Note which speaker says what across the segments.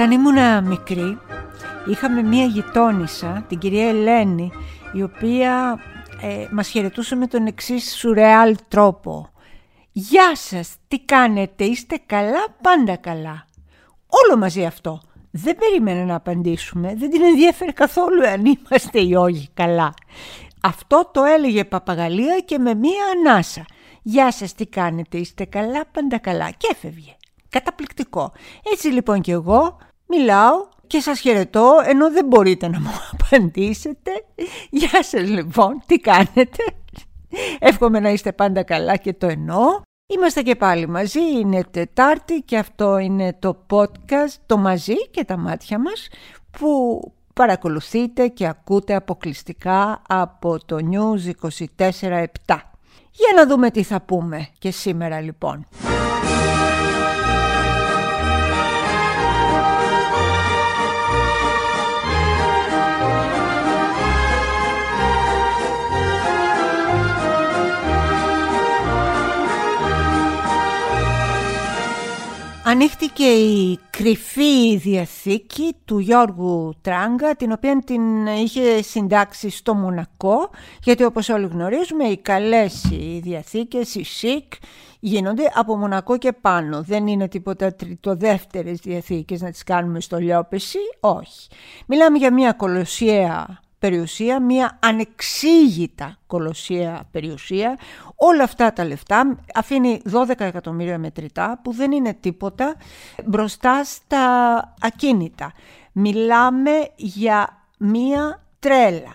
Speaker 1: Όταν ήμουν μικρή είχαμε μία γειτόνισσα, την κυρία Ελένη, η οποία ε, μας χαιρετούσε με τον εξής σουρεάλ τρόπο. «Γεια σας, τι κάνετε, είστε καλά, πάντα καλά». Όλο μαζί αυτό. Δεν περίμενε να απαντήσουμε, δεν την ενδιαφέρει καθόλου αν είμαστε ή όχι καλά. Αυτό το έλεγε παπαγαλία και με μία ανάσα. «Γεια σας, τι κάνετε, είστε καλά, πάντα καλά» και έφευγε. Καταπληκτικό. Έτσι λοιπόν και εγώ μιλάω και σας χαιρετώ ενώ δεν μπορείτε να μου απαντήσετε. Γεια σας λοιπόν, τι κάνετε; Εύχομαι να είστε πάντα καλά και το εννοώ. Είμαστε και πάλι μαζί, είναι Τετάρτη και αυτό είναι το podcast «Το μαζί και τα μάτια μας» που παρακολουθείτε και ακούτε αποκλειστικά από το News 24-7. Για να δούμε τι θα πούμε και σήμερα λοιπόν. Ανοίχτηκε η κρυφή διαθήκη του Γιώργου Τράγκα, την οποία την είχε συντάξει στο Μονακό, γιατί όπως όλοι γνωρίζουμε οι καλές οι διαθήκες, οι ΣΥΚ, γίνονται από Μονακό και πάνω. Δεν είναι τίποτα τριτοδεύτερες διαθήκες να τις κάνουμε στο Λιόπεση, όχι. Μιλάμε για μια κολοσιαία περιουσία, μια ανεξήγητα κολοσσία περιουσία. Όλα αυτά τα λεφτά αφήνει 12 εκατομμύρια μετρητά που δεν είναι τίποτα μπροστά στα ακίνητα. Μιλάμε για μια τρέλα.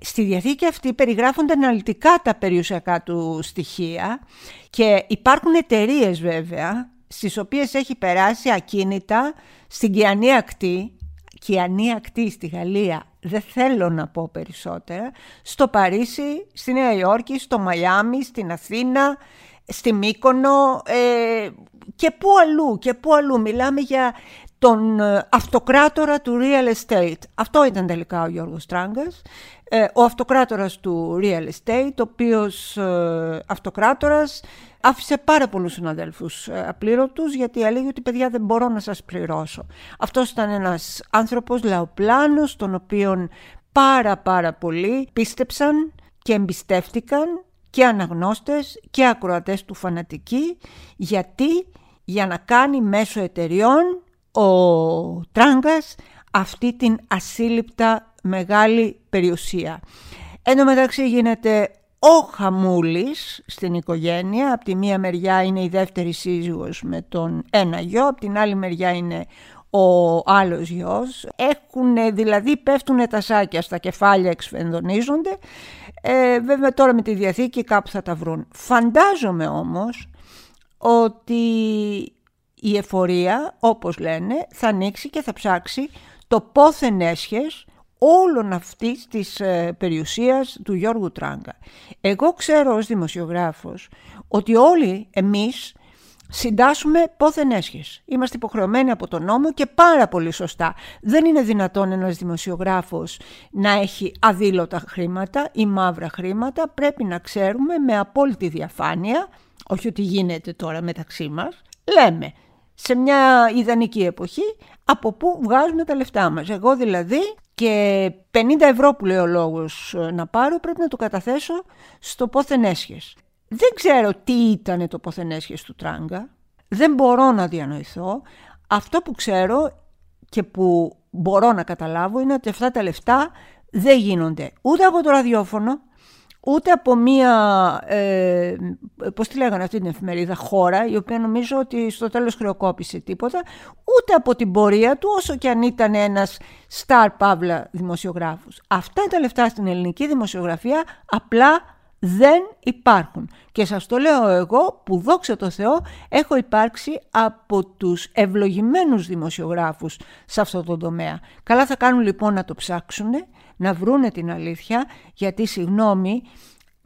Speaker 1: Στη Διαθήκη αυτή περιγράφονται αναλυτικά τα περιουσιακά του στοιχεία και υπάρχουν εταιρείες βέβαια στις οποίες έχει περάσει ακίνητα στην Κιανή Ακτή Κιανή Ακτή στη Γαλλία δεν θέλω να πω περισσότερα, στο Παρίσι, στη Νέα Υόρκη, στο Μαϊάμι, στην Αθήνα, στη Μύκονο ε, και πού αλλού και πού αλλού. Μιλάμε για τον ε, αυτοκράτορα του real estate. Αυτό ήταν τελικά ο Γιώργος Τράγκας. Ε, ο αυτοκράτορας του real estate, ο οποίος ε, αυτοκράτορας άφησε πάρα πολλούς συναδέλφους ε, απλήρωτους γιατί έλεγε ότι παιδιά δεν μπορώ να σας πληρώσω. Αυτός ήταν ένας άνθρωπος λαοπλάνος τον οποίον πάρα πάρα πολλοί πίστεψαν και εμπιστεύτηκαν και αναγνώστες και ακροατές του φανατικοί γιατί για να κάνει μέσω εταιριών ο Τράγκας αυτή την ασύλληπτα μεγάλη περιουσία. Εν τω μεταξύ γίνεται ο χαμούλης στην οικογένεια. Από τη μία μεριά είναι η δεύτερη σύζυγος με τον ένα γιο, από την άλλη μεριά είναι ο άλλος γιος. Έχουν, δηλαδή πέφτουν τα σάκια στα κεφάλια, εξφενδονίζονται. Ε, βέβαια τώρα με τη Διαθήκη κάπου θα τα βρουν. Φαντάζομαι όμως ότι η εφορία, όπως λένε, θα ανοίξει και θα ψάξει το πόθεν έσχες όλων αυτής της ε, περιουσίας του Γιώργου Τράγκα. Εγώ ξέρω ως δημοσιογράφος ότι όλοι εμείς συντάσσουμε πόθεν έσχες. Είμαστε υποχρεωμένοι από τον νόμο και πάρα πολύ σωστά. Δεν είναι δυνατόν ένας δημοσιογράφος να έχει αδήλωτα χρήματα ή μαύρα χρήματα. Πρέπει να ξέρουμε με απόλυτη διαφάνεια, όχι ότι γίνεται τώρα μεταξύ μας, λέμε σε μια ιδανική εποχή από πού βγάζουμε τα λεφτά μας. Εγώ δηλαδή και 50 ευρώ που λέει ο λόγος ε, να πάρω πρέπει να το καταθέσω στο πόθεν έσχες. Δεν ξέρω τι ήταν το πόθεν έσχες του Τράγκα. Δεν μπορώ να διανοηθώ. Αυτό που ξέρω και που μπορώ να καταλάβω είναι ότι αυτά τα λεφτά δεν γίνονται ούτε από το ραδιόφωνο, ούτε από μία, ε, πώς τη λέγανε αυτή την εφημερίδα, χώρα, η οποία νομίζω ότι στο τέλος χρεοκόπησε τίποτα, ούτε από την πορεία του, όσο και αν ήταν ένας star παύλα δημοσιογράφος. Αυτά τα λεφτά στην ελληνική δημοσιογραφία απλά δεν υπάρχουν. Και σας το λέω εγώ που δόξα τω Θεώ έχω υπάρξει από τους ευλογημένους δημοσιογράφους σε αυτό το τομέα. Καλά θα κάνουν λοιπόν να το ψάξουν να βρούνε την αλήθεια γιατί συγγνώμη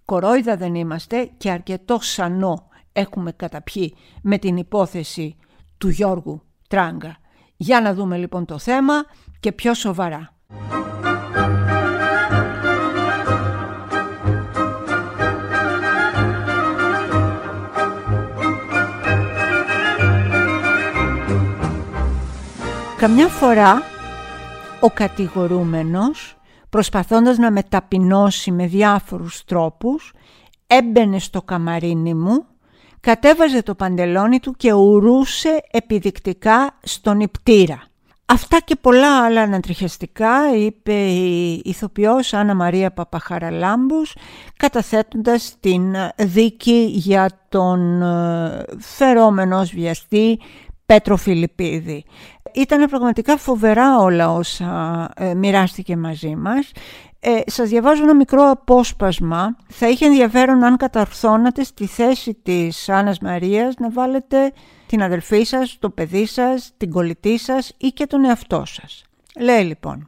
Speaker 1: κορόιδα δεν είμαστε και αρκετό σανό έχουμε καταπιεί με την υπόθεση του Γιώργου Τράγκα. Για να δούμε λοιπόν το θέμα και πιο σοβαρά. Καμιά φορά ο κατηγορούμενος προσπαθώντας να με ταπεινώσει με διάφορους τρόπους έμπαινε στο καμαρίνι μου, κατέβαζε το παντελόνι του και ουρούσε επιδεικτικά στον υπτήρα. Αυτά και πολλά άλλα ανατριχιαστικά είπε η ηθοποιός Άννα Μαρία Παπαχαραλάμπους καταθέτοντας την δίκη για τον ε, φερόμενος βιαστή Πέτρο Φιλιππίδη. Ήταν πραγματικά φοβερά όλα όσα ε, μοιράστηκε μαζί μας. Ε, σας διαβάζω ένα μικρό απόσπασμα. Θα είχε ενδιαφέρον αν καταρθώνατε στη θέση της Άννας Μαρίας να βάλετε την αδελφή σας, το παιδί σας, την κολλητή σας ή και τον εαυτό σας. Λέει λοιπόν,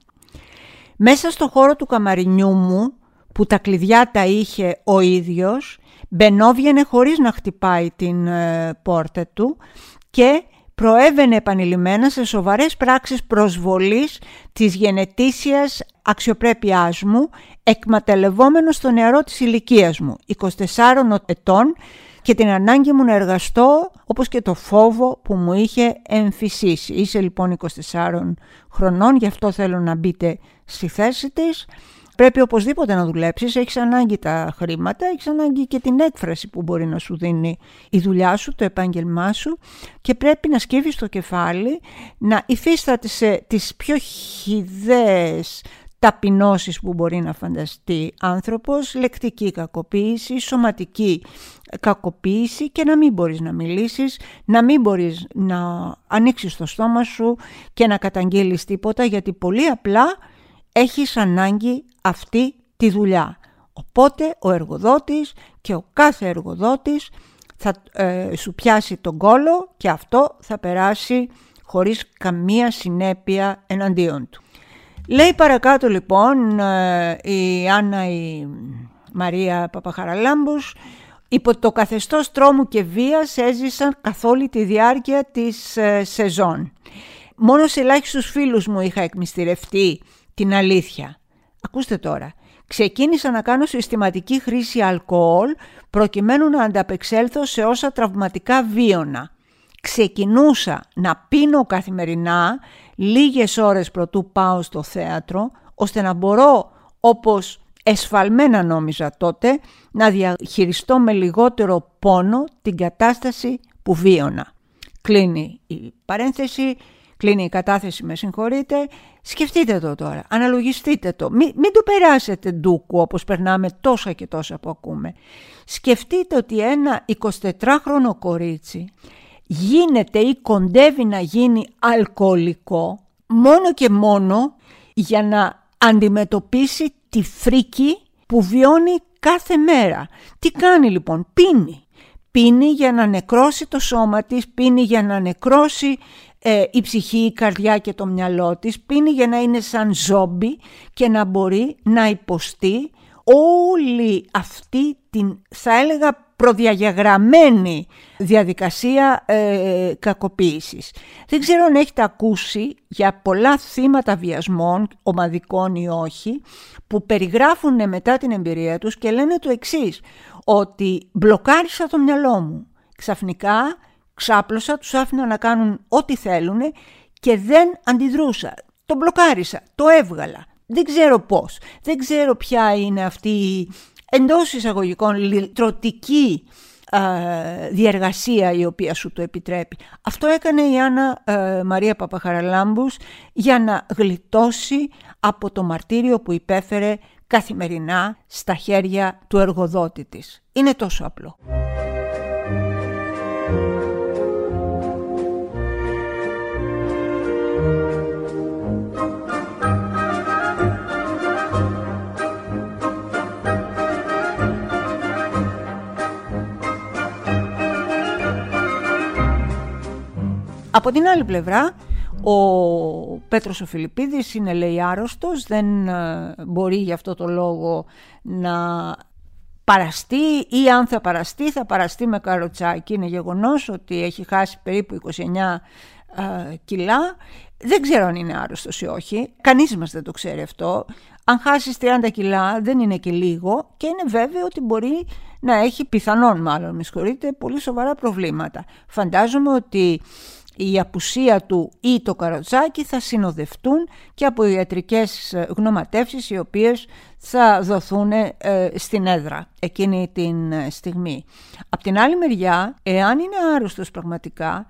Speaker 1: μέσα στο χώρο του καμαρινιού μου που τα κλειδιά τα είχε ο ίδιος, μπαινόβγαινε χωρίς να χτυπάει την ε, πόρτα του και προέβαινε επανειλημμένα σε σοβαρές πράξεις προσβολής της γενετήσιας αξιοπρέπειάς μου, εκμεταλλευόμενος το νεαρό της ηλικίας μου, 24 ετών, και την ανάγκη μου να εργαστώ όπως και το φόβο που μου είχε εμφυσίσει. Είσαι λοιπόν 24 χρονών, γι' αυτό θέλω να μπείτε στη θέση της. Πρέπει οπωσδήποτε να δουλέψεις, έχεις ανάγκη τα χρήματα, έχεις ανάγκη και την έκφραση που μπορεί να σου δίνει η δουλειά σου, το επάγγελμά σου και πρέπει να σκύβεις το κεφάλι, να υφίσταται σε τις πιο χιδαίες ταπεινώσεις που μπορεί να φανταστεί άνθρωπος, λεκτική κακοποίηση, σωματική κακοποίηση και να μην μπορείς να μιλήσεις, να μην μπορείς να ανοίξεις το στόμα σου και να καταγγείλεις τίποτα γιατί πολύ απλά έχεις ανάγκη αυτή τη δουλειά. Οπότε ο εργοδότης και ο κάθε εργοδότης θα ε, σου πιάσει τον κόλο και αυτό θα περάσει χωρίς καμία συνέπεια εναντίον του. Λέει παρακάτω λοιπόν ε, η Άννα η Μαρία Παπαχαραλάμπους υπό το καθεστώς τρόμου και βίας έζησαν καθ' όλη τη διάρκεια της ε, σεζόν. Μόνος σε ελάχιστους φίλους μου είχα εκμυστηρευτεί την αλήθεια. Ακούστε τώρα. Ξεκίνησα να κάνω συστηματική χρήση αλκοόλ προκειμένου να ανταπεξέλθω σε όσα τραυματικά βίωνα. Ξεκινούσα να πίνω καθημερινά λίγες ώρες προτού πάω στο θέατρο, ώστε να μπορώ, όπως εσφαλμένα νόμιζα τότε, να διαχειριστώ με λιγότερο πόνο την κατάσταση που βίωνα. Κλείνει η παρένθεση, κλείνει η κατάθεση, με συγχωρείτε. Σκεφτείτε το τώρα, αναλογιστείτε το. Μην, μην το περάσετε ντούκου όπως περνάμε τόσα και τόσα που ακούμε. Σκεφτείτε ότι ένα 24χρονο κορίτσι γίνεται ή κοντεύει να γίνει αλκοολικό μόνο και μόνο για να αντιμετωπίσει τη φρίκη που βιώνει κάθε μέρα. Τι κάνει λοιπόν, πίνει. Πίνει για να νεκρώσει το σώμα της, πίνει για να νεκρώσει ε, η ψυχή, η καρδιά και το μυαλό της, πίνει για να είναι σαν ζόμπι και να μπορεί να υποστεί όλη αυτή την θα έλεγα προδιαγεγραμμένη διαδικασία ε, κακοποίησης. Δεν ξέρω αν έχετε ακούσει για πολλά θύματα βιασμών, ομαδικών ή όχι, που περιγράφουν μετά την εμπειρία τους και λένε το εξής, ότι μπλοκάρισα το μυαλό μου. Ξαφνικά ξάπλωσα, τους άφηνα να κάνουν ό,τι θέλουν και δεν αντιδρούσα. Το μπλοκάρισα, το έβγαλα. Δεν ξέρω πώς, δεν ξέρω ποια είναι αυτή η εντός εισαγωγικών λυτρωτική διεργασία η οποία σου το επιτρέπει. Αυτό έκανε η Άννα ε, Μαρία Παπαχαραλάμπους για να γλιτώσει από το μαρτύριο που υπέφερε καθημερινά στα χέρια του εργοδότη της. Είναι τόσο απλό. Από την άλλη πλευρά, ο Πέτρος ο Φιλιππίδης είναι λέει άρρωστος, δεν ε, μπορεί γι' αυτό το λόγο να παραστεί ή αν θα παραστεί θα παραστεί με καροτσάκι. Είναι γεγονός ότι έχει χάσει περίπου 29 ε, κιλά. Δεν ξέρω αν είναι άρρωστος ή όχι. Κανείς μας δεν το ξέρει αυτό. Αν χάσεις 30 κιλά δεν είναι και λίγο και είναι βέβαιο ότι μπορεί να έχει πιθανόν μάλλον, με συγχωρείτε, πολύ σοβαρά προβλήματα. Φαντάζομαι ότι η απουσία του ή το καροτσάκι θα συνοδευτούν και από ιατρικές γνωματεύσεις οι οποίες θα δοθούν ε, στην έδρα εκείνη την ε, στιγμή. Απ' την άλλη μεριά, εάν είναι άρρωστος πραγματικά,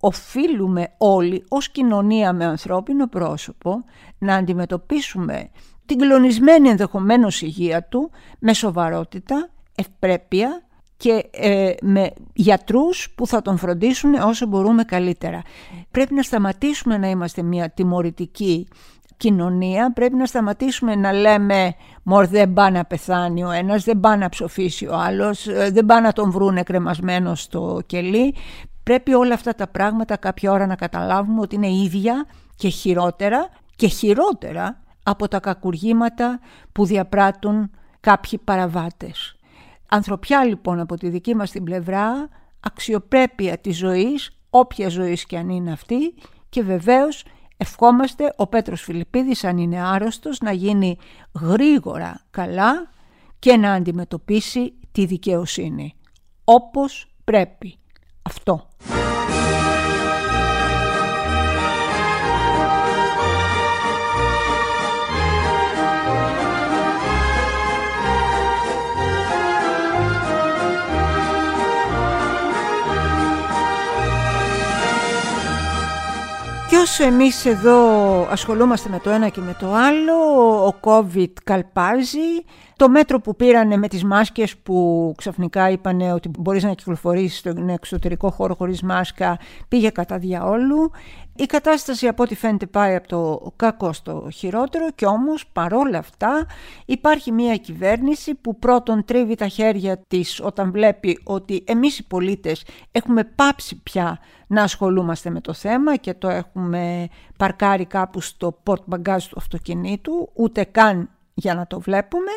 Speaker 1: οφείλουμε όλοι ως κοινωνία με ανθρώπινο πρόσωπο να αντιμετωπίσουμε την κλονισμένη ενδεχομένως υγεία του με σοβαρότητα, ευπρέπεια και ε, με γιατρούς που θα τον φροντίσουν όσο μπορούμε καλύτερα. Πρέπει να σταματήσουμε να είμαστε μια τιμωρητική κοινωνία, πρέπει να σταματήσουμε να λέμε «Μωρ δεν πάει να πεθάνει ο ένας, δεν πάει να ψοφήσει ο άλλος, ε, δεν πάει να τον βρούνε κρεμασμένο στο κελί». Πρέπει όλα αυτά τα πράγματα κάποια ώρα να καταλάβουμε ότι είναι ίδια και χειρότερα και χειρότερα από τα κακουργήματα που διαπράττουν κάποιοι παραβάτες. Ανθρωπιά λοιπόν από τη δική μας την πλευρά, αξιοπρέπεια της ζωής, όποια ζωής και αν είναι αυτή και βεβαίως ευχόμαστε ο Πέτρος Φιλιππίδης αν είναι άρρωστος να γίνει γρήγορα καλά και να αντιμετωπίσει τη δικαιοσύνη όπως πρέπει. Αυτό. Όσο εμείς εδώ ασχολούμαστε με το ένα και με το άλλο, ο COVID καλπάζει, το μέτρο που πήρανε με τις μάσκες που ξαφνικά είπαν ότι μπορείς να κυκλοφορήσεις στον εξωτερικό χώρο χωρίς μάσκα πήγε κατά διαόλου. Η κατάσταση από ό,τι φαίνεται πάει από το κακό στο χειρότερο και όμως παρόλα αυτά υπάρχει μια κυβέρνηση που πρώτον τρίβει τα χέρια της όταν βλέπει ότι εμείς οι πολίτες έχουμε πάψει πια να ασχολούμαστε με το θέμα και το έχουμε παρκάρει κάπου στο port bagage του αυτοκινήτου ούτε καν για να το βλέπουμε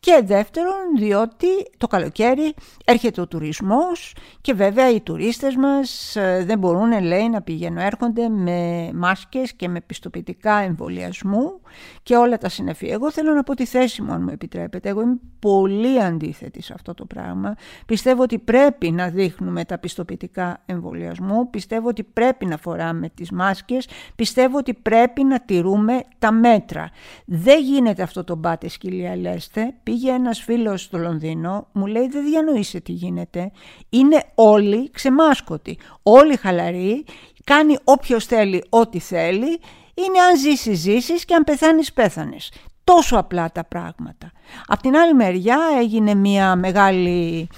Speaker 1: και δεύτερον διότι το καλοκαίρι έρχεται ο τουρισμός και βέβαια οι τουρίστες μας ε, δεν μπορούν λέει να πηγαίνουν έρχονται με μάσκες και με πιστοποιητικά εμβολιασμού και όλα τα συνεφή. Εγώ θέλω να πω τη θέση μου αν μου επιτρέπετε. Εγώ είμαι πολύ αντίθετη σε αυτό το πράγμα. Πιστεύω ότι πρέπει να δείχνουμε τα πιστοποιητικά εμβολιασμού. Πιστεύω ότι πρέπει να φοράμε τις μάσκες. Πιστεύω ότι πρέπει να τηρούμε τα μέτρα. Δεν γίνεται αυτό το μπάτε σκυλία λέστε πήγε ένας φίλος στο Λονδίνο, μου λέει δεν διανοείσαι τι γίνεται. Είναι όλοι ξεμάσκωτοι, όλοι χαλαροί, κάνει όποιος θέλει ό,τι θέλει, είναι αν ζήσεις ζήσεις και αν πεθάνεις πέθανες. Τόσο απλά τα πράγματα. Απ' την άλλη μεριά έγινε μια μεγάλη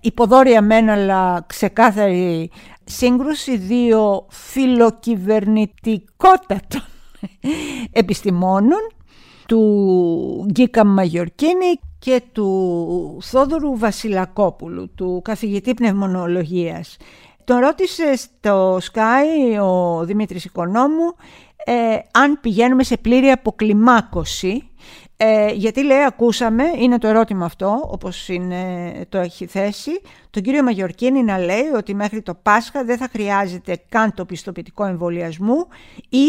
Speaker 1: υποδόρια μένα αλλά ξεκάθαρη σύγκρουση δύο φιλοκυβερνητικότατων επιστημόνων του Γκίκα Μαγιορκίνη και του Θόδωρου Βασιλακόπουλου, του καθηγητή πνευμονολογίας. Τον ρώτησε στο Sky ο Δημήτρης Οικονόμου ε, αν πηγαίνουμε σε πλήρη αποκλιμάκωση ε, γιατί λέει ακούσαμε, είναι το ερώτημα αυτό όπως είναι, το έχει θέσει τον κύριο Μαγιορκίνη να λέει ότι μέχρι το Πάσχα δεν θα χρειάζεται καν το πιστοποιητικό εμβολιασμού ή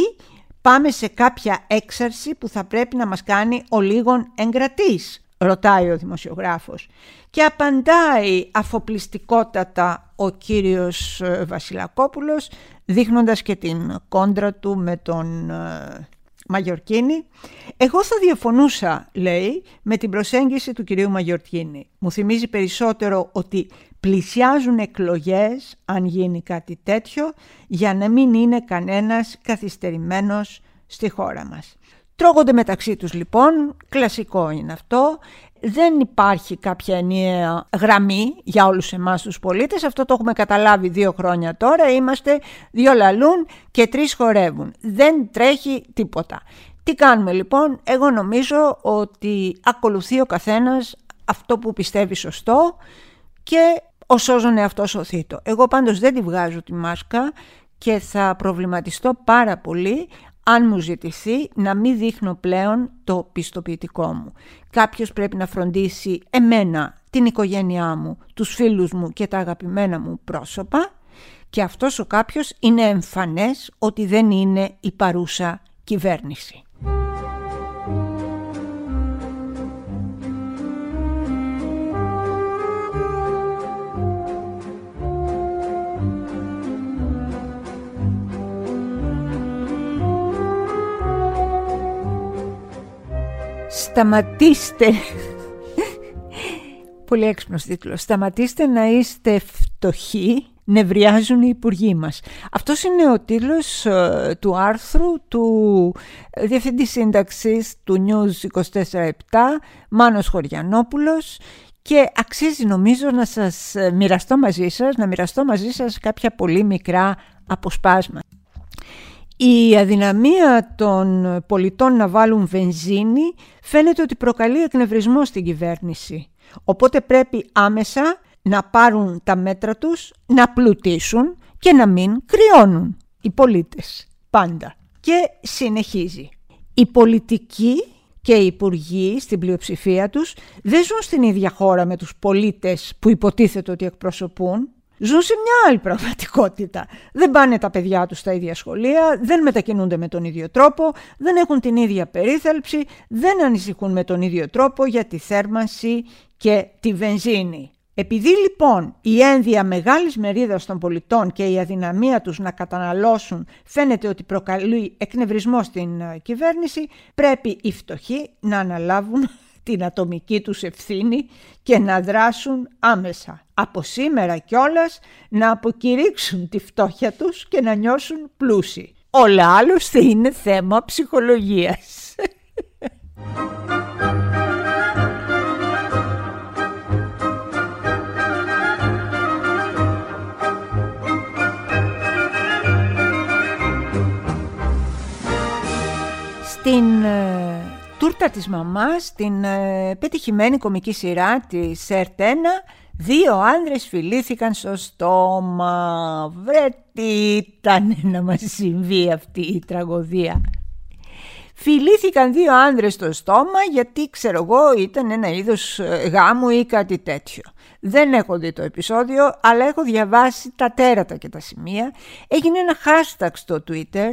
Speaker 1: πάμε σε κάποια έξαρση που θα πρέπει να μας κάνει ο λίγον εγκρατής, ρωτάει ο δημοσιογράφος. Και απαντάει αφοπλιστικότατα ο κύριος ε, Βασιλακόπουλος, δείχνοντας και την κόντρα του με τον ε, Μαγιορκίνη. Εγώ θα διαφωνούσα, λέει, με την προσέγγιση του κυρίου Μαγιορκίνη. Μου θυμίζει περισσότερο ότι πλησιάζουν εκλογές, αν γίνει κάτι τέτοιο, για να μην είναι κανένας καθυστερημένος στη χώρα μας. Τρώγονται μεταξύ τους λοιπόν, κλασικό είναι αυτό, δεν υπάρχει κάποια ενιαία γραμμή για όλους εμάς τους πολίτες, αυτό το έχουμε καταλάβει δύο χρόνια τώρα, είμαστε δύο λαλούν και τρεις χορεύουν, δεν τρέχει τίποτα. Τι κάνουμε λοιπόν, εγώ νομίζω ότι ακολουθεί ο καθένας αυτό που πιστεύει σωστό και ο σώζον εαυτός οθήτω. Εγώ πάντως δεν τη βγάζω τη μάσκα και θα προβληματιστώ πάρα πολύ αν μου ζητηθεί να μην δείχνω πλέον το πιστοποιητικό μου. Κάποιος πρέπει να φροντίσει εμένα, την οικογένειά μου, τους φίλους μου και τα αγαπημένα μου πρόσωπα και αυτός ο κάποιος είναι εμφανές ότι δεν είναι η παρούσα κυβέρνηση. Σταματήστε Πολύ έξυπνος τίτλος Σταματήστε να είστε φτωχοί νευριάζουν οι υπουργοί μας. Αυτός είναι ο τίτλος ε, του άρθρου του Διευθυντή Σύνταξης του News 24-7 Μάνος Χωριανόπουλος και αξίζει νομίζω να σας ε, μοιραστώ μαζί σας, να μοιραστώ μαζί σας κάποια πολύ μικρά αποσπάσματα. Η αδυναμία των πολιτών να βάλουν βενζίνη φαίνεται ότι προκαλεί εκνευρισμό στην κυβέρνηση. Οπότε πρέπει άμεσα να πάρουν τα μέτρα τους, να πλουτίσουν και να μην κρυώνουν οι πολίτες πάντα. Και συνεχίζει. Οι πολιτικοί και οι υπουργοί στην πλειοψηφία τους δεν ζουν στην ίδια χώρα με τους πολίτες που υποτίθεται ότι εκπροσωπούν. Ζουν σε μια άλλη πραγματικότητα. Δεν πάνε τα παιδιά τους στα ίδια σχολεία, δεν μετακινούνται με τον ίδιο τρόπο, δεν έχουν την ίδια περίθαλψη, δεν ανησυχούν με τον ίδιο τρόπο για τη θέρμανση και τη βενζίνη. Επειδή λοιπόν η ένδια μεγάλης μερίδας των πολιτών και η αδυναμία τους να καταναλώσουν φαίνεται ότι προκαλεί εκνευρισμό στην ε, κυβέρνηση, πρέπει οι φτωχοί να αναλάβουν την ατομική τους ευθύνη και να δράσουν άμεσα. Από σήμερα κιόλας να αποκηρύξουν τη φτώχεια τους και να νιώσουν πλούσιοι. Όλα άλλωστε είναι θέμα ψυχολογίας. Στην ε, τούρτα της μαμάς, την ε, πετυχημένη κομική σειρά της ΕΡΤ1, δύο άνδρες φιλήθηκαν στο στόμα. Βρε τι ήταν να μας συμβεί αυτή η τραγωδία. Φιλήθηκαν δύο άνδρες στο στόμα γιατί ξέρω εγώ ήταν ένα είδος ε, γάμου ή κάτι τέτοιο. Δεν έχω δει το επεισόδιο αλλά έχω διαβάσει τα τέρατα και τα σημεία. Έγινε ένα hashtag στο Twitter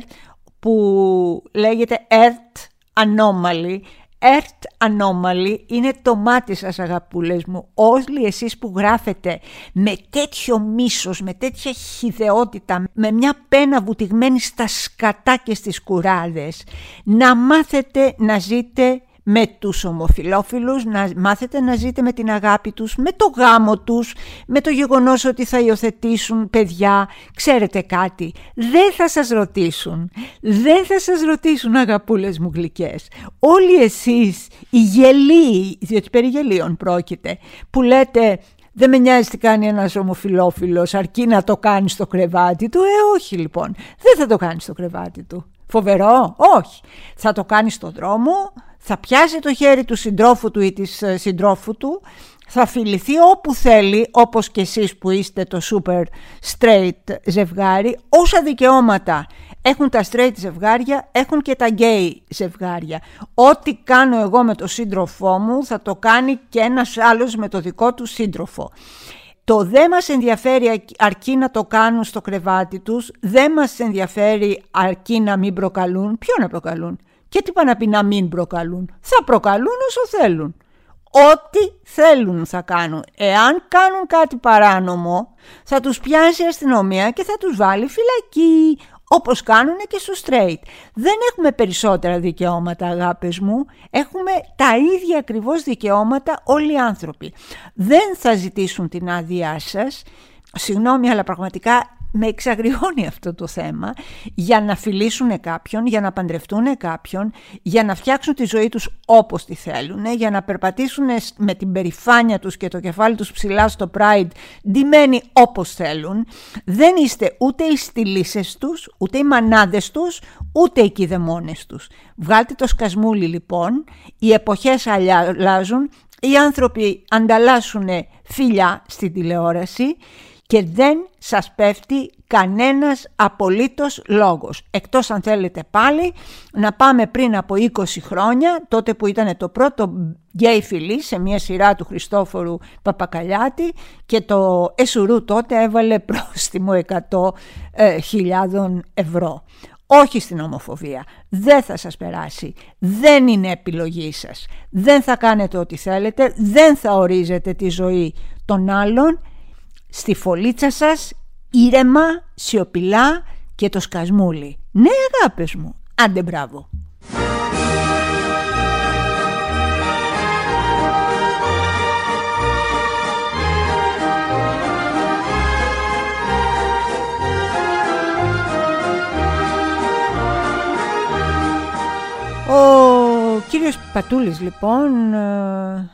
Speaker 1: που λέγεται Earth Anomaly. Earth Anomaly είναι το μάτι σας αγαπούλες μου. Όλοι εσείς που γράφετε με τέτοιο μίσος, με τέτοια χιδεότητα, με μια πένα βουτυγμένη στα σκατά και στις κουράδες, να μάθετε να ζείτε με τους ομοφιλόφιλους, να μάθετε να ζείτε με την αγάπη τους, με το γάμο τους, με το γεγονός ότι θα υιοθετήσουν παιδιά. Ξέρετε κάτι, δεν θα σας ρωτήσουν, δεν θα σας ρωτήσουν αγαπούλες μου γλυκές. Όλοι εσείς οι γελοί, διότι περί γελίων πρόκειται, που λέτε δεν με νοιάζει τι κάνει ένας ομοφιλόφιλος αρκεί να το κάνει στο κρεβάτι του. Ε, όχι λοιπόν. Δεν θα το κάνει στο κρεβάτι του. Φοβερό, όχι. Θα το κάνει στον δρόμο, θα πιάσει το χέρι του συντρόφου του ή της ε, συντρόφου του, θα φιληθεί όπου θέλει, όπως και εσείς που είστε το super straight ζευγάρι, όσα δικαιώματα έχουν τα straight ζευγάρια, έχουν και τα gay ζευγάρια. Ό,τι κάνω εγώ με το σύντροφό μου θα το κάνει και ένας άλλος με το δικό του σύντροφο. Το δεν μας ενδιαφέρει αρκεί να το κάνουν στο κρεβάτι τους, δεν μας ενδιαφέρει αρκεί να μην προκαλούν. Ποιο να προκαλούν; Και τι πάνε να πει να μην προκαλούν. Θα προκαλούν όσο θέλουν. Ό,τι θέλουν θα κάνουν. Εάν κάνουν κάτι παράνομο, θα τους πιάσει η αστυνομία και θα τους βάλει φυλακή, όπως κάνουν και στο straight. Δεν έχουμε περισσότερα δικαιώματα αγάπες μου, έχουμε τα ίδια ακριβώς δικαιώματα όλοι οι άνθρωποι. Δεν θα ζητήσουν την άδειά σας, συγγνώμη αλλά πραγματικά με εξαγριώνει αυτό το θέμα για να φιλήσουν κάποιον, για να παντρευτούν κάποιον, για να φτιάξουν τη ζωή τους όπως τη θέλουν, για να περπατήσουν με την περηφάνεια τους και το κεφάλι τους ψηλά στο Pride, ντυμένοι όπως θέλουν. Δεν είστε ούτε οι στυλίσες τους, ούτε οι μανάδες τους, ούτε οι κηδεμόνες τους. Βγάλτε το σκασμούλι λοιπόν, οι εποχές αλλάζουν, οι άνθρωποι ανταλλάσσουν φιλιά στην τηλεόραση και δεν σας πέφτει κανένας απολύτως λόγος. Εκτός αν θέλετε πάλι να πάμε πριν από 20 χρόνια, τότε που ήταν το πρώτο γκέι φιλί σε μια σειρά του Χριστόφορου Παπακαλιάτη και το Εσουρού τότε έβαλε πρόστιμο 100.000 ε, ευρώ. Όχι στην ομοφοβία. Δεν θα σας περάσει. Δεν είναι επιλογή σας. Δεν θα κάνετε ό,τι θέλετε. Δεν θα ορίζετε τη ζωή των άλλων στη φωλίτσα σας ήρεμα, σιωπηλά και το σκασμούλι. Ναι αγάπες μου, Αντεμπράβο. Ο κύριος Πατούλης λοιπόν ε,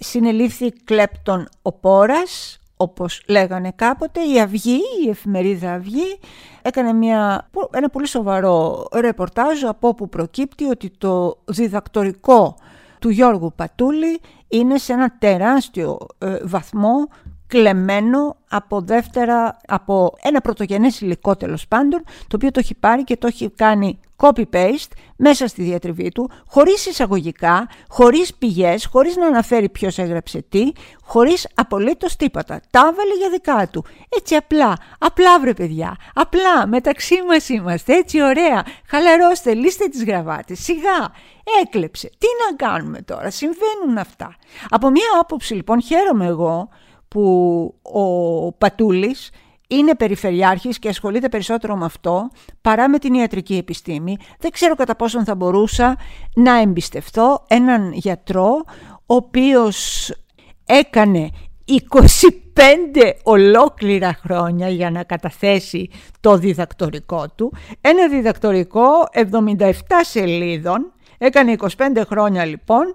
Speaker 1: συνελήφθη κλέπτον ο πόρας όπως λέγανε κάποτε, η Αυγή, η εφημερίδα Αυγή, έκανε μια, ένα πολύ σοβαρό ρεπορτάζ από όπου προκύπτει ότι το διδακτορικό του Γιώργου Πατούλη είναι σε ένα τεράστιο ε, βαθμό κλεμμένο από δεύτερα, από ένα πρωτογενές υλικό τέλος πάντων, το οποίο το έχει πάρει και το έχει κάνει copy-paste μέσα στη διατριβή του, χωρίς εισαγωγικά, χωρίς πηγές, χωρίς να αναφέρει ποιος έγραψε τι, χωρίς απολύτως τίποτα. Τα έβαλε για δικά του. Έτσι απλά, απλά βρε παιδιά, απλά. Μεταξύ μας είμαστε, έτσι ωραία, χαλαρώστε, λύστε τις γραβάτες, σιγά, έκλεψε. Τι να κάνουμε τώρα, συμβαίνουν αυτά. Από μία άποψη λοιπόν χαίρομαι εγώ που ο Πατούλης είναι περιφερειάρχης και ασχολείται περισσότερο με αυτό παρά με την ιατρική επιστήμη. Δεν ξέρω κατά πόσον θα μπορούσα να εμπιστευτώ έναν γιατρό ο οποίος έκανε 25 ολόκληρα χρόνια για να καταθέσει το διδακτορικό του. Ένα διδακτορικό 77 σελίδων, έκανε 25 χρόνια λοιπόν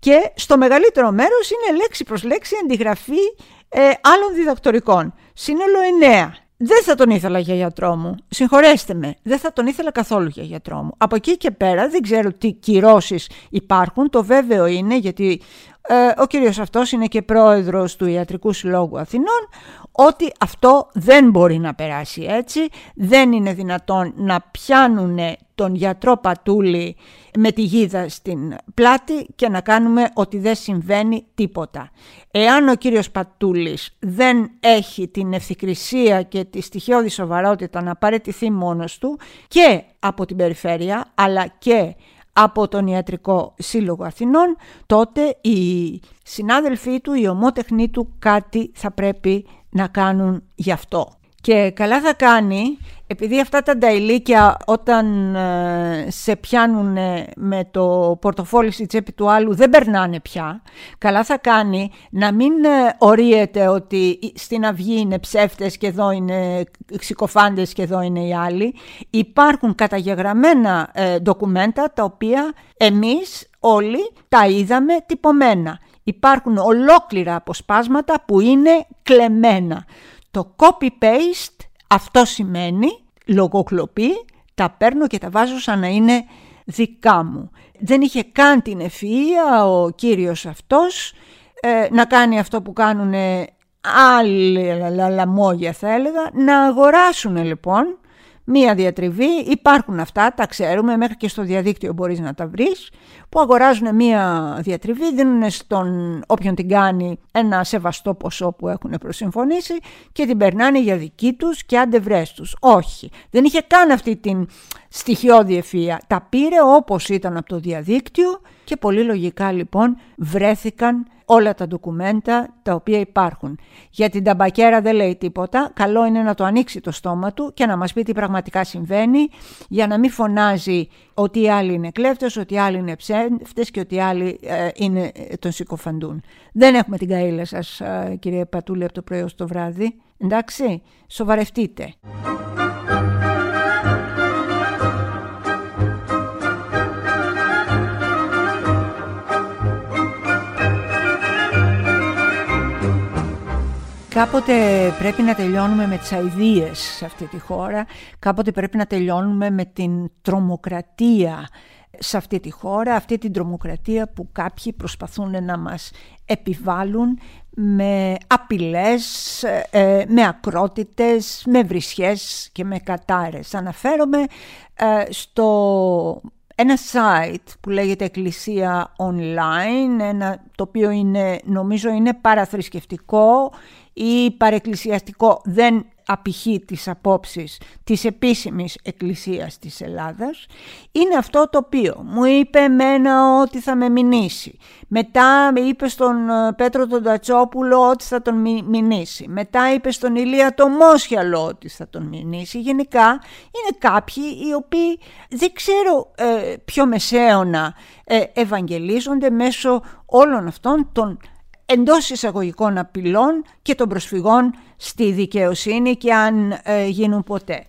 Speaker 1: και στο μεγαλύτερο μέρος είναι λέξη προς λέξη αντιγραφή ε, άλλων διδακτορικών. Σύνολο 9. Δεν θα τον ήθελα για γιατρό μου. Συγχωρέστε με. Δεν θα τον ήθελα καθόλου για γιατρό μου. Από εκεί και πέρα δεν ξέρω τι κυρώσεις υπάρχουν. Το βέβαιο είναι γιατί ε, ο κύριος αυτός είναι και πρόεδρος του Ιατρικού Συλλόγου Αθηνών ότι αυτό δεν μπορεί να περάσει έτσι, δεν είναι δυνατόν να πιάνουν τον γιατρό Πατούλη με τη γίδα στην πλάτη και να κάνουμε ότι δεν συμβαίνει τίποτα. Εάν ο κύριος Πατούλης δεν έχει την ευθυκρισία και τη στοιχειώδη σοβαρότητα να παρετηθεί μόνος του και από την περιφέρεια αλλά και από τον Ιατρικό Σύλλογο Αθηνών, τότε οι συνάδελφοί του, οι ομότεχνοί του κάτι θα πρέπει να κάνουν γι' αυτό. Και καλά θα κάνει, επειδή αυτά τα νταϊλίκια όταν ε, σε πιάνουν με το πορτοφόλι στη τσέπη του άλλου δεν περνάνε πια, καλά θα κάνει να μην ε, ορίεται ότι στην αυγή είναι ψεύτες και εδώ είναι ξικοφάντες και εδώ είναι οι άλλοι. Υπάρχουν καταγεγραμμένα ε, ντοκουμέντα τα οποία εμείς όλοι τα είδαμε τυπωμένα. Υπάρχουν ολόκληρα αποσπάσματα που είναι κλεμμένα. Το copy-paste αυτό σημαίνει λογοκλοπή, τα παίρνω και τα βάζω σαν να είναι δικά μου. Δεν είχε καν την ευφυΐα ο κύριος αυτός ε, να κάνει αυτό που κάνουν άλλοι λαμόγια θα έλεγα, να αγοράσουν λοιπόν μία διατριβή, υπάρχουν αυτά, τα ξέρουμε, μέχρι και στο διαδίκτυο μπορείς να τα βρεις, που αγοράζουν μία διατριβή, δίνουν στον όποιον την κάνει ένα σεβαστό ποσό που έχουν προσυμφωνήσει και την περνάνε για δική τους και αντεβρές τους. Όχι, δεν είχε καν αυτή την στοιχειώδη ευφυΐα. Τα πήρε όπως ήταν από το διαδίκτυο και πολύ λογικά λοιπόν βρέθηκαν όλα τα ντοκουμέντα τα οποία υπάρχουν. Για την ταμπακέρα δεν λέει τίποτα, καλό είναι να το ανοίξει το στόμα του και να μας πει τι πραγματικά συμβαίνει για να μην φωνάζει ότι οι άλλοι είναι κλέφτες, ότι οι άλλοι είναι ψεύτες και ότι οι άλλοι ε, είναι, ε, τον συκοφαντούν. Δεν έχουμε την καήλα σας ε, κύριε Πατούλη από το πρωί ως το βράδυ, εντάξει, σοβαρευτείτε. Κάποτε πρέπει να τελειώνουμε με τις αηδίες σε αυτή τη χώρα, κάποτε πρέπει να τελειώνουμε με την τρομοκρατία σε αυτή τη χώρα, αυτή την τρομοκρατία που κάποιοι προσπαθούν να μας επιβάλλουν με απειλές, ε, με ακρότητες, με βρισιές και με κατάρες. Αναφέρομαι ε, στο ένα site που λέγεται Εκκλησία Online, ένα, το οποίο είναι, νομίζω είναι παραθρησκευτικό ή παρεκκλησιαστικό δεν απηχεί τις απόψεις της επίσημης εκκλησίας της Ελλάδας είναι αυτό το οποίο μου είπε εμένα ότι θα με μηνύσει. Μετά είπε στον ε, Πέτρο τον Τατσόπουλο ότι θα τον μηνύσει. Μετά είπε στον Ηλία το Μόσιαλο ότι θα τον μηνύσει. Γενικά είναι κάποιοι οι οποίοι δεν ξέρω ε, ποιο μεσαίωνα ε, ευαγγελίζονται μέσω όλων αυτών των εντός εισαγωγικών απειλών και των προσφυγών στη δικαιοσύνη και αν ε, γίνουν ποτέ.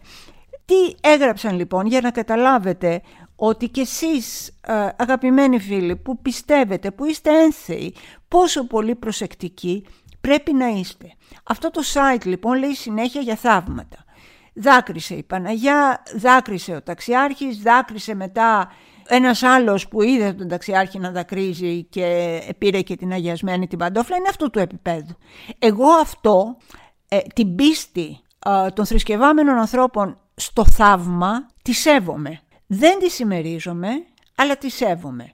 Speaker 1: Τι έγραψαν λοιπόν για να καταλάβετε ότι κι εσείς ε, αγαπημένοι φίλοι που πιστεύετε, που είστε ένθεοι, πόσο πολύ προσεκτικοί πρέπει να είστε. Αυτό το site λοιπόν λέει συνέχεια για θαύματα. Δάκρυσε η Παναγιά, δάκρυσε ο ταξιάρχης, δάκρυσε μετά ένας άλλος που είδε τον ταξιάρχη να δακρύζει και πήρε και την αγιασμένη την παντόφλα είναι αυτού του επίπεδου. Εγώ αυτό, ε, την πίστη ε, των θρησκευάμενων ανθρώπων στο θαύμα, τη σέβομαι. Δεν τη συμμερίζομαι, αλλά τη σέβομαι.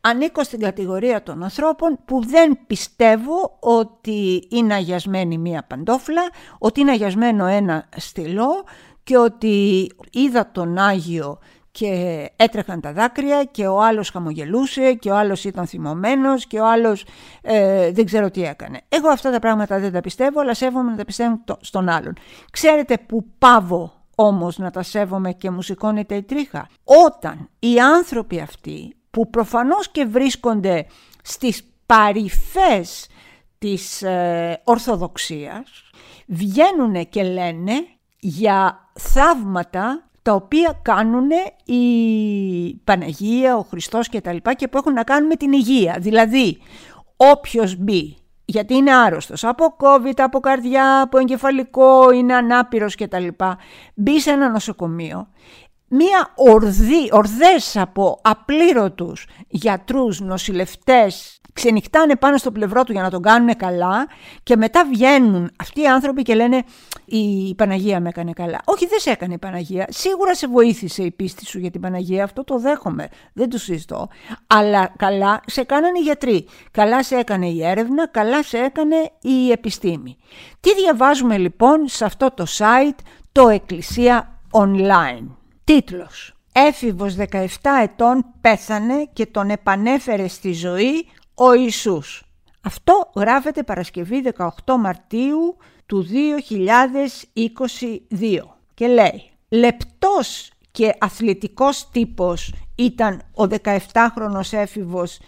Speaker 1: Ανήκω στην κατηγορία των ανθρώπων που δεν πιστεύω ότι είναι αγιασμένη μία παντόφλα, ότι είναι αγιασμένο ένα στυλό και ότι είδα τον Άγιο και έτρεχαν τα δάκρυα και ο άλλος χαμογελούσε και ο άλλος ήταν θυμωμένος και ο άλλος ε, δεν ξέρω τι έκανε. Εγώ αυτά τα πράγματα δεν τα πιστεύω, αλλά σέβομαι να τα πιστεύω στον άλλον. Ξέρετε που πάβω όμως να τα σέβομαι και μου σηκώνεται η τρίχα; Όταν οι άνθρωποι αυτοί που προφανώς και βρίσκονται στις παρυφές της ε, Ορθοδοξίας βγαίνουν και λένε για θαύματα τα οποία κάνουν η Παναγία, ο Χριστός και τα λοιπά και που έχουν να κάνουν με την υγεία. Δηλαδή, όποιος μπει, γιατί είναι άρρωστος από COVID, από καρδιά, από εγκεφαλικό, είναι ανάπηρος και τα λοιπά, μπει σε ένα νοσοκομείο, μία ορδή, ορδές από απλήρωτους γιατρούς, νοσηλευτές, ξενυχτάνε πάνω στο πλευρό του για να τον κάνουν καλά και μετά βγαίνουν αυτοί οι άνθρωποι και λένε η Παναγία με έκανε καλά. Όχι δεν σε έκανε η Παναγία, σίγουρα σε βοήθησε η πίστη σου για την Παναγία, αυτό το δέχομαι, δεν το συζητώ. Αλλά καλά σε κάνανε οι γιατροί, καλά σε έκανε η έρευνα, καλά σε έκανε η επιστήμη. Τι διαβάζουμε λοιπόν σε αυτό το site, το Εκκλησία Online. Τίτλος Έφηβος 17 ετών πέθανε και τον επανέφερε στη ζωή ο Ιησούς. Αυτό γράφεται Παρασκευή 18 Μαρτίου του 2022 και λέει «Λεπτός και αθλητικός τύπος ήταν ο 17χρονος έφηβος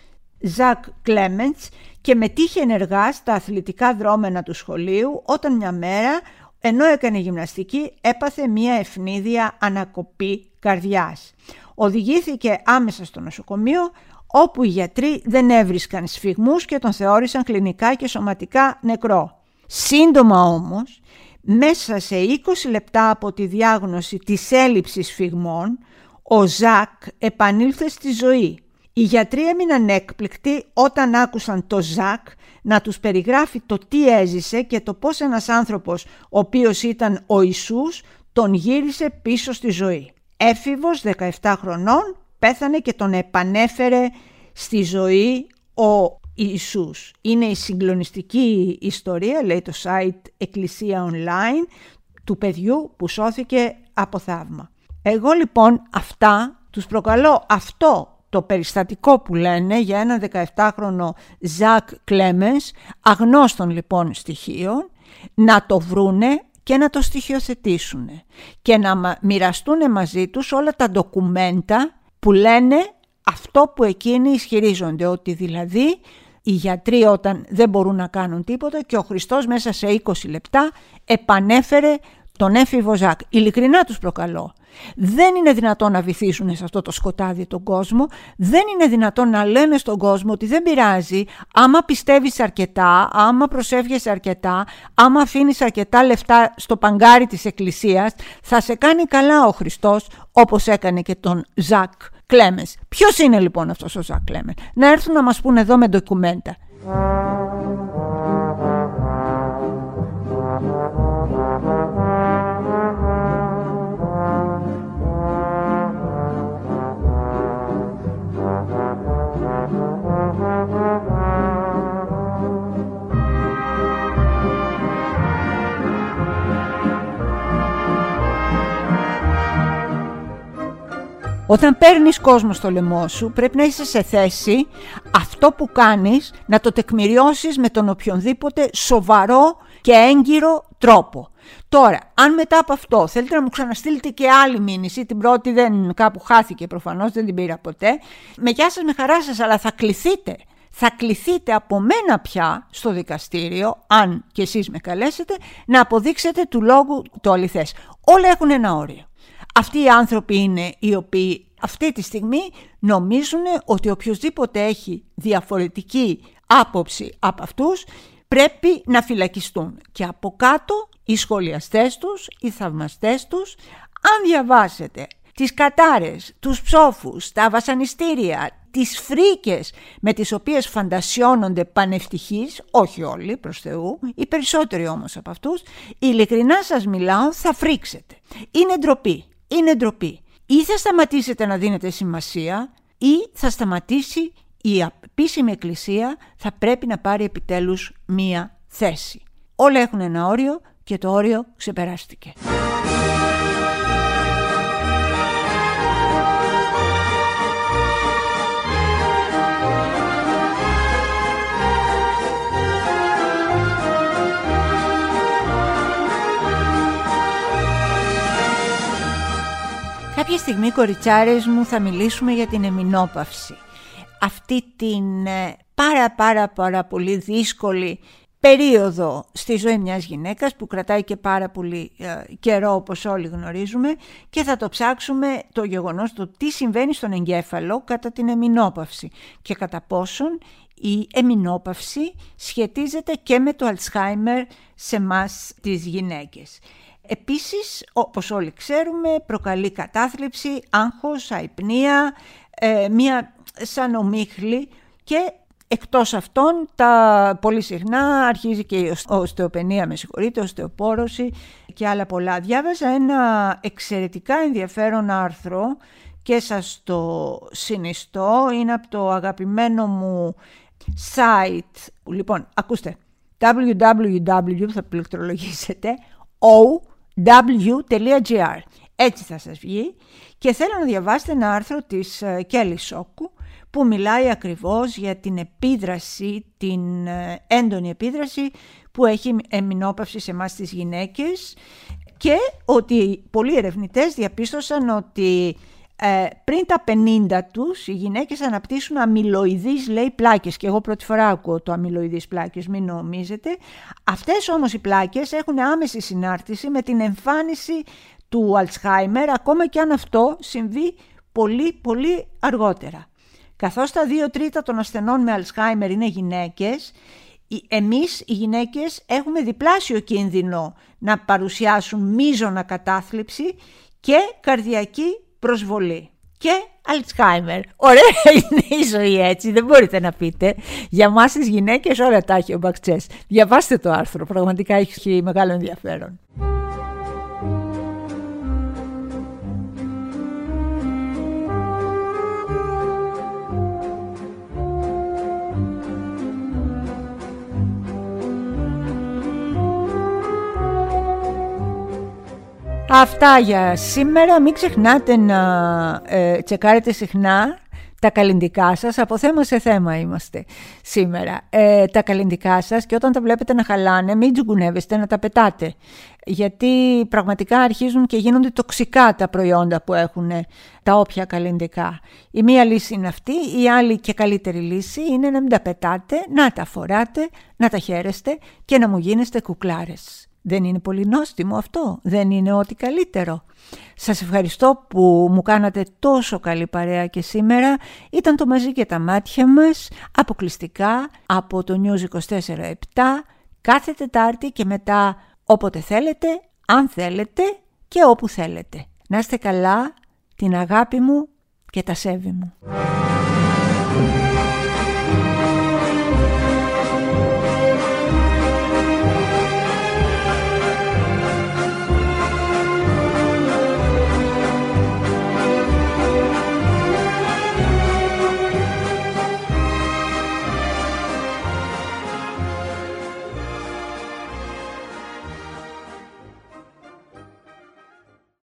Speaker 1: Ζακ Κλέμεντς και μετήχε ενεργά στα αθλητικά δρόμενα του σχολείου όταν μια μέρα ενώ έκανε γυμναστική έπαθε μια ευνίδια ανακοπή καρδιάς. Οδηγήθηκε άμεσα στο νοσοκομείο όπου οι γιατροί δεν έβρισκαν σφιγμούς και τον θεώρησαν κλινικά και σωματικά νεκρό. Σύντομα όμως, μέσα σε 20 λεπτά από τη διάγνωση της έλλειψης σφιγμών, ο Ζακ επανήλθε στη ζωή. Οι γιατροί έμειναν έκπληκτοι όταν άκουσαν το Ζακ να τους περιγράφει το τι έζησε και το πώς ένας άνθρωπος, ο οποίος ήταν ο Ιησούς, τον γύρισε πίσω στη ζωή. Έφηβος 17 χρονών πέθανε και τον επανέφερε στη ζωή ο Ιησούς. Είναι η συγκλονιστική ιστορία, λέει το site Εκκλησία Online, του παιδιού που σώθηκε από θαύμα. Εγώ λοιπόν αυτά τους προκαλώ αυτό το περιστατικό που λένε για ένα 17χρονο Ζακ Κλέμενς, αγνώστων λοιπόν στοιχείων, να το βρούνε και να το στοιχειοθετήσουν και να μοιραστούν μαζί τους όλα τα ντοκουμέντα που λένε αυτό που εκείνοι ισχυρίζονται, ότι δηλαδή οι γιατροί όταν δεν μπορούν να κάνουν τίποτα και ο Χριστός μέσα σε 20 λεπτά επανέφερε τον έφηβο Ζακ. Ειλικρινά τους προκαλώ. Δεν είναι δυνατόν να βυθίσουν σε αυτό το σκοτάδι τον κόσμο. Δεν είναι δυνατόν να λένε στον κόσμο ότι δεν πειράζει. Άμα πιστεύεις αρκετά, άμα προσεύγεσαι αρκετά, άμα αφήνεις αρκετά λεφτά στο παγκάρι της εκκλησίας, θα σε κάνει καλά ο Χριστός όπως έκανε και τον Ζακ Κλέμες. Ποιος είναι λοιπόν αυτός ο Ζακ Κλέμες. Να έρθουν να μας πούνε εδώ με ντοκουμέντα. Όταν παίρνεις κόσμο στο λαιμό σου πρέπει να είσαι σε θέση αυτό που κάνεις να το τεκμηριώσεις με τον οποιονδήποτε σοβαρό και έγκυρο τρόπο. Τώρα, αν μετά από αυτό θέλετε να μου ξαναστείλετε και άλλη μήνυση, την πρώτη δεν κάπου χάθηκε προφανώς, δεν την πήρα ποτέ, με γεια σας, με χαρά σας, αλλά θα κληθείτε. Θα κληθείτε από μένα πια στο δικαστήριο, αν και εσείς με καλέσετε, να αποδείξετε του λόγου το αληθές. Όλα έχουν ένα όριο. Αυτοί οι άνθρωποι είναι οι οποίοι αυτή τη στιγμή νομίζουν ότι οποιοδήποτε έχει διαφορετική άποψη από αυτούς πρέπει να φυλακιστούν. Και από κάτω οι σχολιαστές τους, οι θαυμαστές τους, αν διαβάσετε τις κατάρες, τους ψόφους, τα βασανιστήρια, τις φρίκες με τις οποίες φαντασιώνονται πανευτυχείς, όχι όλοι προς Θεού, οι περισσότεροι όμως από αυτούς, ειλικρινά σας μιλάω θα φρίξετε. Είναι ντροπή, είναι ντροπή. Ή θα σταματήσετε να δίνετε σημασία ή θα σταματήσει η επίσημη εκκλησία θα πρέπει να πάρει επιτέλους μία θέση. Όλα έχουν ένα όριο και το όριο ξεπεράστηκε. Κάποια στιγμή κοριτσάρες μου θα μιλήσουμε για την εμινόπαυση. Αυτή την ε, πάρα πάρα πάρα πολύ δύσκολη περίοδο στη ζωή μιας γυναίκας που κρατάει και πάρα πολύ ε, καιρό όπως όλοι γνωρίζουμε και θα το ψάξουμε το γεγονός το τι συμβαίνει στον εγκέφαλο κατά την εμινόπαυση και κατά πόσον η εμινόπαυση σχετίζεται και με το Αλτσχάιμερ σε μας τις γυναίκες. Επίσης, όπως όλοι ξέρουμε, προκαλεί κατάθλιψη, άγχος, αϊπνία, ε, μία σαν ομίχλη και εκτός αυτών τα πολύ συχνά αρχίζει και η οστεοπενία, με συγχωρείτε, οστεοπόρωση και άλλα πολλά. Διάβαζα ένα εξαιρετικά ενδιαφέρον άρθρο και σας το συνιστώ, είναι από το αγαπημένο μου site, λοιπόν, ακούστε, www θα πληκτρολογήσετε, o w.gr. Έτσι θα σας βγει και θέλω να διαβάσετε ένα άρθρο της Κέλλη Σόκου που μιλάει ακριβώς για την επίδραση, την ε, έντονη επίδραση που έχει εμεινόπαυση σε εμάς τις γυναίκες και ότι πολλοί ερευνητές διαπίστωσαν ότι ε, πριν τα 50 τους οι γυναίκες αναπτύσσουν αμυλοειδείς λέει πλάκες. Και εγώ πρώτη φορά ακούω το αμυλοειδείς πλάκες μην νομίζετε. Αυτές όμως οι πλάκες έχουν άμεση συνάρτηση με την εμφάνιση του Αλτσχάιμερ ακόμα και αν αυτό συμβεί πολύ πολύ αργότερα. Καθώς τα δύο τρίτα των ασθενών με Αλτσχάιμερ είναι γυναίκες εμείς οι γυναίκες έχουμε διπλάσιο κίνδυνο να παρουσιάσουν μίζωνα κατάθλιψη και καρδιακή προσβολή. Και Αλτσχάιμερ. Ωραία είναι η ζωή έτσι, δεν μπορείτε να πείτε. Για μας τις γυναίκες όλα τα έχει ο Μπαξτσές. Διαβάστε το άρθρο, πραγματικά έχει μεγάλο ενδιαφέρον. Αυτά για σήμερα. Μην ξεχνάτε να ε, τσεκάρετε συχνά τα καλλιντικά σας. Από θέμα σε θέμα είμαστε σήμερα. Ε, τα καλλιντικά σας και όταν τα βλέπετε να χαλάνε μην τζουγκουνεύεστε να τα πετάτε. Γιατί πραγματικά αρχίζουν και γίνονται τοξικά τα προϊόντα που έχουν τα όποια καλλιντικά. Η μία λύση είναι αυτή, η άλλη και καλύτερη λύση είναι να μην τα πετάτε, να τα φοράτε, να τα χαίρεστε και να μου γίνεστε κουκλάρες. Δεν είναι πολύ νόστιμο αυτό, δεν είναι ό,τι καλύτερο. Σας ευχαριστώ που μου κάνατε τόσο καλή παρέα και σήμερα. Ήταν το μαζί και τα μάτια μας, αποκλειστικά από το News 24-7, κάθε Τετάρτη και μετά όποτε θέλετε, αν θέλετε και όπου θέλετε. Να είστε καλά, την αγάπη μου και τα σέβη μου.